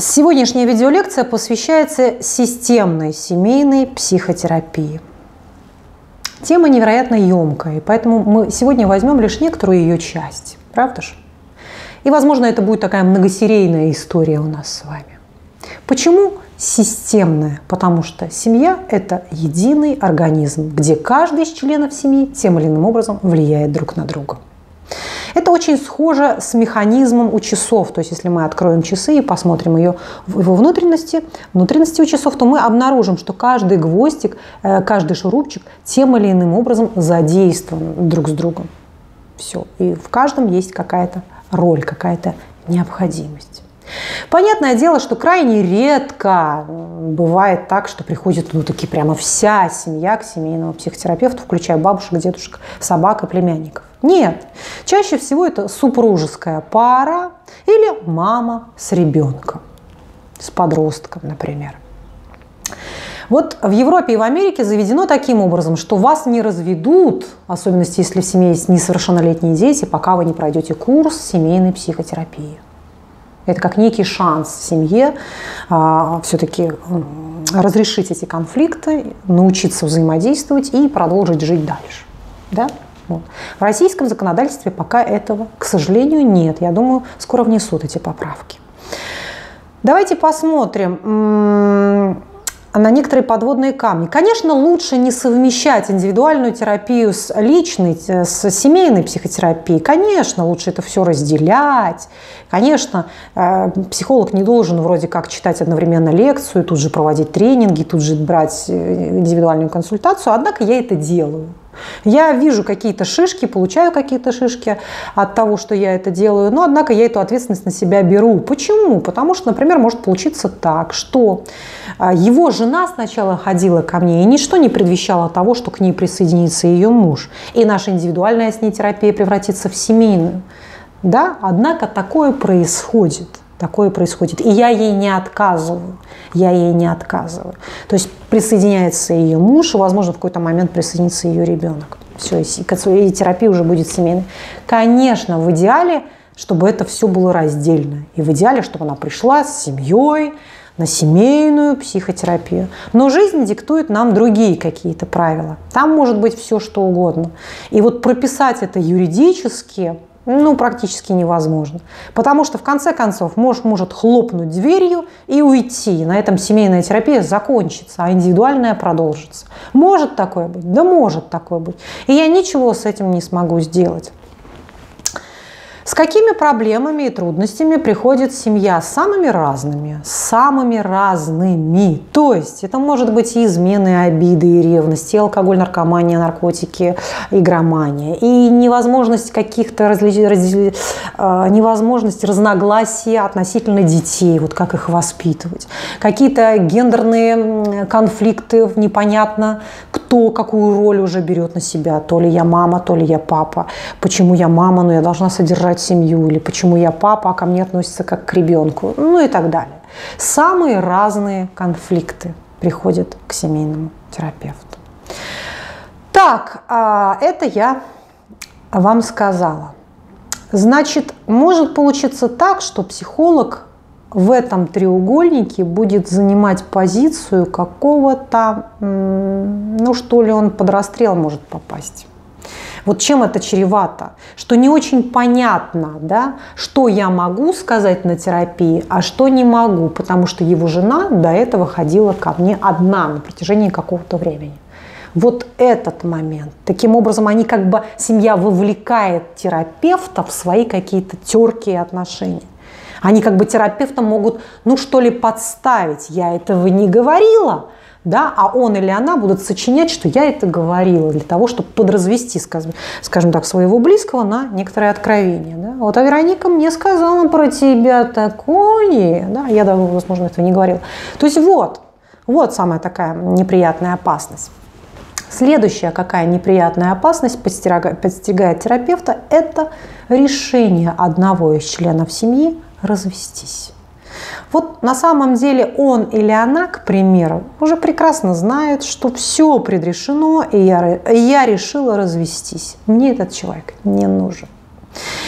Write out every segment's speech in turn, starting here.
Сегодняшняя видеолекция посвящается системной семейной психотерапии. Тема невероятно емкая, поэтому мы сегодня возьмем лишь некоторую ее часть. Правда же? И, возможно, это будет такая многосерийная история у нас с вами. Почему системная? Потому что семья – это единый организм, где каждый из членов семьи тем или иным образом влияет друг на друга. Это очень схоже с механизмом у часов. То есть, если мы откроем часы и посмотрим ее его внутренности, внутренности у часов, то мы обнаружим, что каждый гвоздик, э, каждый шурупчик тем или иным образом задействован друг с другом. Все. И в каждом есть какая-то роль, какая-то необходимость. Понятное дело, что крайне редко бывает так, что приходит ну, таки прямо вся семья к семейному психотерапевту, включая бабушек, дедушек, собак и племянников. Нет. Чаще всего это супружеская пара или мама с ребенком, с подростком, например. Вот в Европе и в Америке заведено таким образом, что вас не разведут, особенно если в семье есть несовершеннолетние дети, пока вы не пройдете курс семейной психотерапии. Это как некий шанс семье а, все-таки разрешить эти конфликты, научиться взаимодействовать и продолжить жить дальше. Да? Вот. В российском законодательстве пока этого, к сожалению, нет. Я думаю, скоро внесут эти поправки. Давайте посмотрим на некоторые подводные камни. Конечно, лучше не совмещать индивидуальную терапию с личной, э, с семейной психотерапией. Конечно, лучше это все разделять. Конечно, э, психолог не должен вроде как читать одновременно лекцию, тут же проводить тренинги, тут же брать э, индивидуальную консультацию. Однако я это делаю. Я вижу какие-то шишки, получаю какие-то шишки от того, что я это делаю, но однако я эту ответственность на себя беру. Почему? Потому что, например, может получиться так, что а, его жена сначала ходила ко мне, и ничто не предвещало того, что к ней присоединится ее муж, и наша индивидуальная с ней терапия превратится в семейную. Да? Однако такое происходит – Такое происходит. И я ей не отказываю. Я ей не отказываю. То есть присоединяется ее муж, и, возможно, в какой-то момент присоединится ее ребенок. Все, и терапия уже будет семейной. Конечно, в идеале, чтобы это все было раздельно. И в идеале, чтобы она пришла с семьей, на семейную психотерапию. Но жизнь диктует нам другие какие-то правила. Там может быть все, что угодно. И вот прописать это юридически ну, практически невозможно. Потому что, в конце концов, муж может хлопнуть дверью и уйти. На этом семейная терапия закончится, а индивидуальная продолжится. Может такое быть? Да может такое быть. И я ничего с этим не смогу сделать. С какими проблемами и трудностями приходит семья? С самыми разными, самыми разными. То есть это может быть и измены, обиды, и ревность, и алкоголь, наркомания, наркотики, игромания, и невозможность каких-то разли... разли... А, невозможность разногласия относительно детей, вот как их воспитывать. Какие-то гендерные конфликты, непонятно, кто какую роль уже берет на себя. То ли я мама, то ли я папа. Почему я мама, но я должна содержать содержать семью, или почему я папа, а ко мне относится как к ребенку, ну и так далее. Самые разные конфликты приходят к семейному терапевту. Так, а, это я вам сказала. Значит, может получиться так, что психолог в этом треугольнике будет занимать позицию какого-то, ну что ли, он под расстрел может попасть. Вот чем это чревато? Что не очень понятно, да, что я могу сказать на терапии, а что не могу, потому что его жена до этого ходила ко мне одна на протяжении какого-то времени. Вот этот момент. Таким образом, они как бы, семья вовлекает терапевта в свои какие-то терки и отношения. Они как бы терапевта могут, ну что ли, подставить. Я этого не говорила, да, а он или она будут сочинять, что я это говорила, для того, чтобы подразвести, скажем, скажем так, своего близкого на некоторые откровения. Да. Вот а Вероника мне сказала про тебя такое, да, я, возможно, этого не говорила. То есть вот, вот самая такая неприятная опасность. Следующая какая неприятная опасность подстерегает терапевта – это решение одного из членов семьи развестись. Вот на самом деле он или она, к примеру, уже прекрасно знает, что все предрешено, и я, и я решила развестись. Мне этот человек не нужен.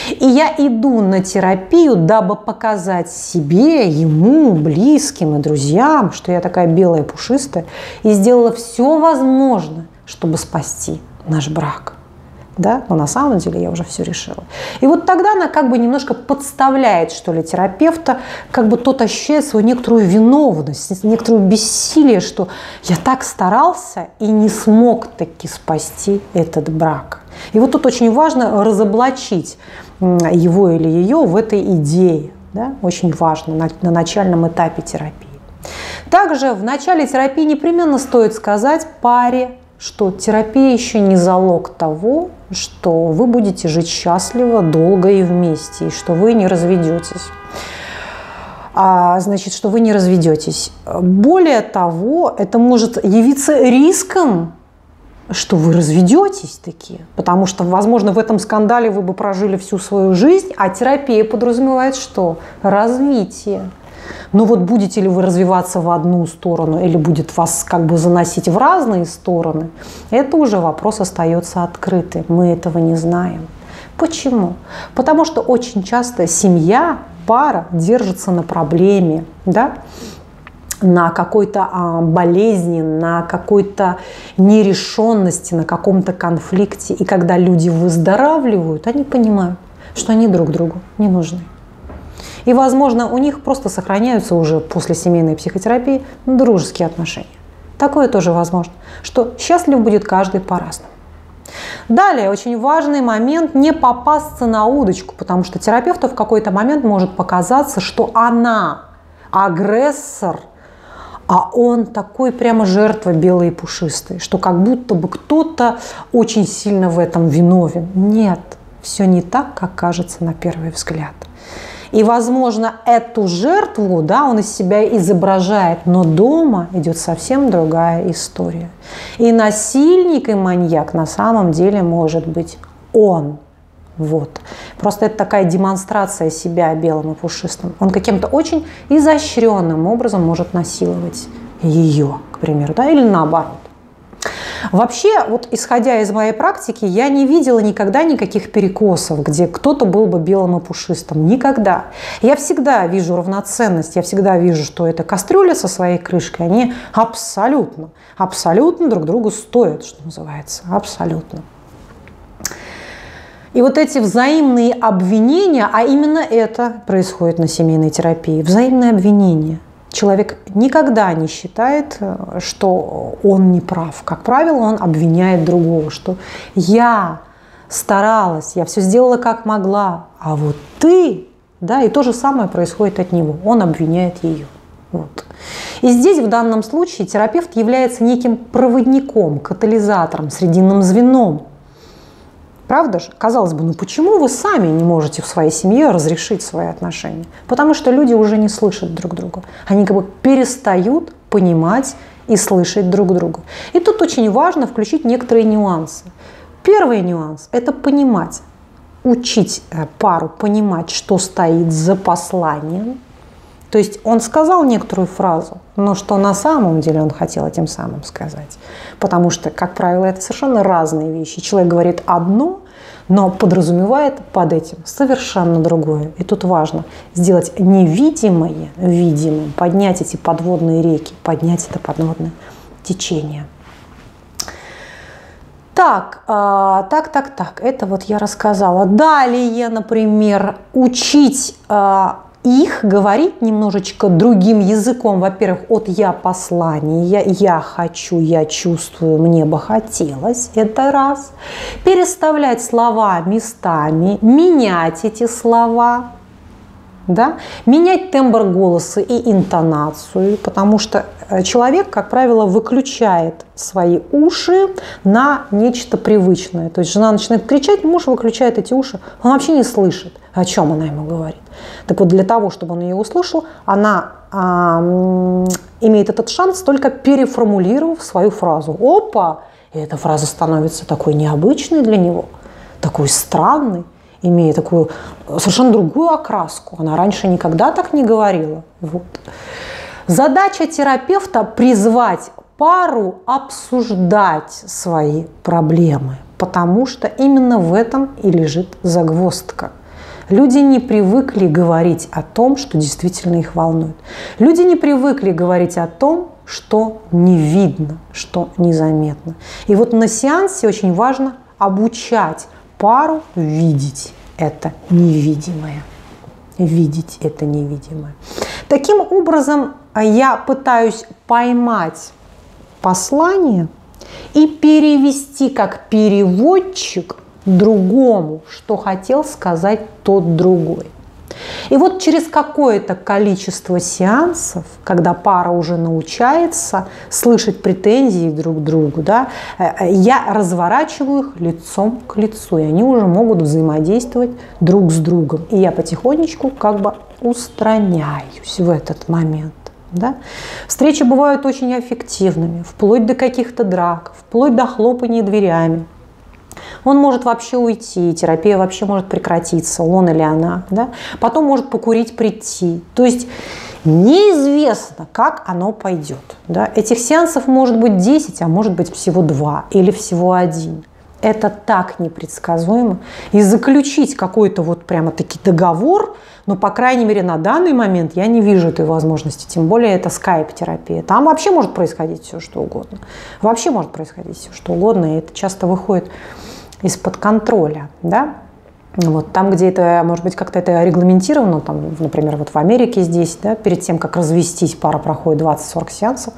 И я иду на терапию, дабы показать себе, ему, близким и друзьям, что я такая белая пушистая, и сделала все возможное, чтобы спасти наш брак да, но на самом деле я уже все решила. И вот тогда она как бы немножко подставляет, что ли, терапевта, как бы тот ощущает свою некоторую виновность, некоторую бессилие, что я так старался и не смог таки спасти этот брак. И вот тут очень важно разоблачить его или ее в этой идее. Да? Очень важно на, на начальном этапе терапии. Также в начале терапии непременно стоит сказать паре, что терапия еще не залог того, что вы будете жить счастливо, долго и вместе, и что вы не разведетесь. А, значит, что вы не разведетесь. Более того, это может явиться риском, что вы разведетесь такие. Потому что, возможно, в этом скандале вы бы прожили всю свою жизнь, а терапия подразумевает что? Развитие. Но вот будете ли вы развиваться в одну сторону или будет вас как бы заносить в разные стороны, это уже вопрос остается открытым. Мы этого не знаем. Почему? Потому что очень часто семья, пара держится на проблеме, да? на какой-то а, болезни, на какой-то нерешенности, на каком-то конфликте. И когда люди выздоравливают, они понимают, что они друг другу не нужны. И, возможно, у них просто сохраняются уже после семейной психотерапии дружеские отношения. Такое тоже возможно, что счастлив будет каждый по-разному. Далее, очень важный момент – не попасться на удочку, потому что терапевту в какой-то момент может показаться, что она агрессор, а он такой прямо жертва белый и пушистый, что как будто бы кто-то очень сильно в этом виновен. Нет, все не так, как кажется на первый взгляд. И, возможно, эту жертву да, он из себя изображает, но дома идет совсем другая история. И насильник и маньяк на самом деле может быть он. Вот. Просто это такая демонстрация себя белым и пушистым. Он каким-то очень изощренным образом может насиловать ее, к примеру, да, или наоборот. Вообще, вот исходя из моей практики, я не видела никогда никаких перекосов, где кто-то был бы белым и пушистым. Никогда. Я всегда вижу равноценность, я всегда вижу, что это кастрюля со своей крышкой, они абсолютно, абсолютно друг другу стоят, что называется. Абсолютно. И вот эти взаимные обвинения, а именно это происходит на семейной терапии, взаимные обвинения – человек никогда не считает, э, что он не прав. Как правило, он обвиняет другого, что я старалась, я все сделала как могла, а вот ты, да, и то же самое происходит от него. Он обвиняет ее. Вот. И здесь в данном случае терапевт является неким проводником, катализатором, срединным звеном Правда же? Казалось бы, ну почему вы сами не можете в своей семье разрешить свои отношения? Потому что люди уже не слышат друг друга. Они как бы перестают понимать и слышать друг друга. И тут очень важно включить некоторые нюансы. Первый нюанс – это понимать, учить э, пару понимать, что стоит за посланием. То есть он сказал некоторую фразу, но что на самом деле он хотел этим самым сказать. Потому что, как правило, это совершенно разные вещи. Человек говорит одно, но подразумевает под этим совершенно другое. И тут важно сделать невидимое видимым, поднять эти подводные реки, поднять это подводное течение. Так, а, так, так, так, это вот я рассказала. Далее, например, учить а, их говорить немножечко другим языком. Во-первых, от «я» послания, «я хочу», «я чувствую», «мне бы хотелось» – это раз. Переставлять слова местами, менять эти слова, да? менять тембр голоса и интонацию, потому что э, человек, как правило, выключает свои уши на нечто привычное. То есть жена начинает кричать, муж выключает эти уши, он вообще не слышит, о чем она ему говорит. Так вот, для того, чтобы он ее услышал, она а, имеет этот шанс только переформулировав свою фразу. Опа! И эта фраза становится такой необычной для него, такой странной имея такую совершенно другую окраску. Она раньше никогда так не говорила. Вот. Задача терапевта – призвать пару обсуждать свои проблемы. потому что именно в этом и лежит загвоздка. Люди не привыкли говорить о том, что действительно их волнует. Люди не привыкли говорить о том, что не видно, что незаметно. И вот на сеансе очень важно обучать пару видеть это невидимое. Видеть это невидимое. Таким образом, я пытаюсь поймать послание и перевести как переводчик другому, что хотел сказать тот другой. И вот через какое-то количество сеансов, когда пара уже научается слышать претензии друг к другу, да, э, э, я разворачиваю их лицом к лицу, и они уже могут взаимодействовать друг с другом. И я потихонечку как бы устраняюсь в этот момент. Да? Встречи бывают очень эффективными, вплоть до каких-то драк, вплоть до хлопания дверями. Он может вообще уйти, терапия вообще может прекратиться, он или она. Да? Потом может покурить, прийти. То есть неизвестно, как оно пойдет. Да? Этих сеансов может быть 10, а может быть всего 2 или всего один. Это так непредсказуемо. И заключить какой-то вот прямо таки договор, но, по крайней мере, на данный момент я не вижу этой возможности. Тем более это скайп-терапия. Там вообще может происходить все, что угодно. Вообще может происходить все, что угодно. И это часто выходит из-под контроля. Да? Вот, там, где это, может быть, как-то это регламентировано, там, например, вот в Америке здесь, да, перед тем, как развестись, пара проходит 20-40 сеансов,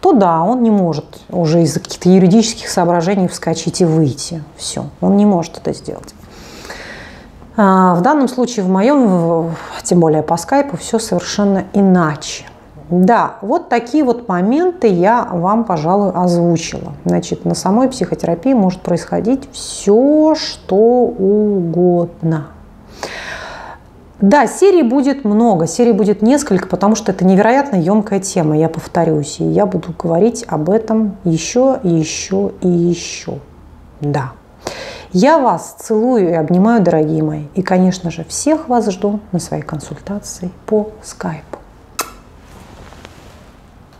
то да, он не может уже из-за каких-то юридических соображений вскочить и выйти. Все, он не может это сделать. А в данном случае, в моем, тем более по скайпу, все совершенно иначе. Да, вот такие вот моменты я вам, пожалуй, озвучила. Значит, на самой психотерапии может происходить все, что угодно. Да, серий будет много, серий будет несколько, потому что это невероятно емкая тема, я повторюсь, и я буду говорить об этом еще еще и еще. Да. Я вас целую и обнимаю, дорогие мои. И, конечно же, всех вас жду на своей консультации по скайпу.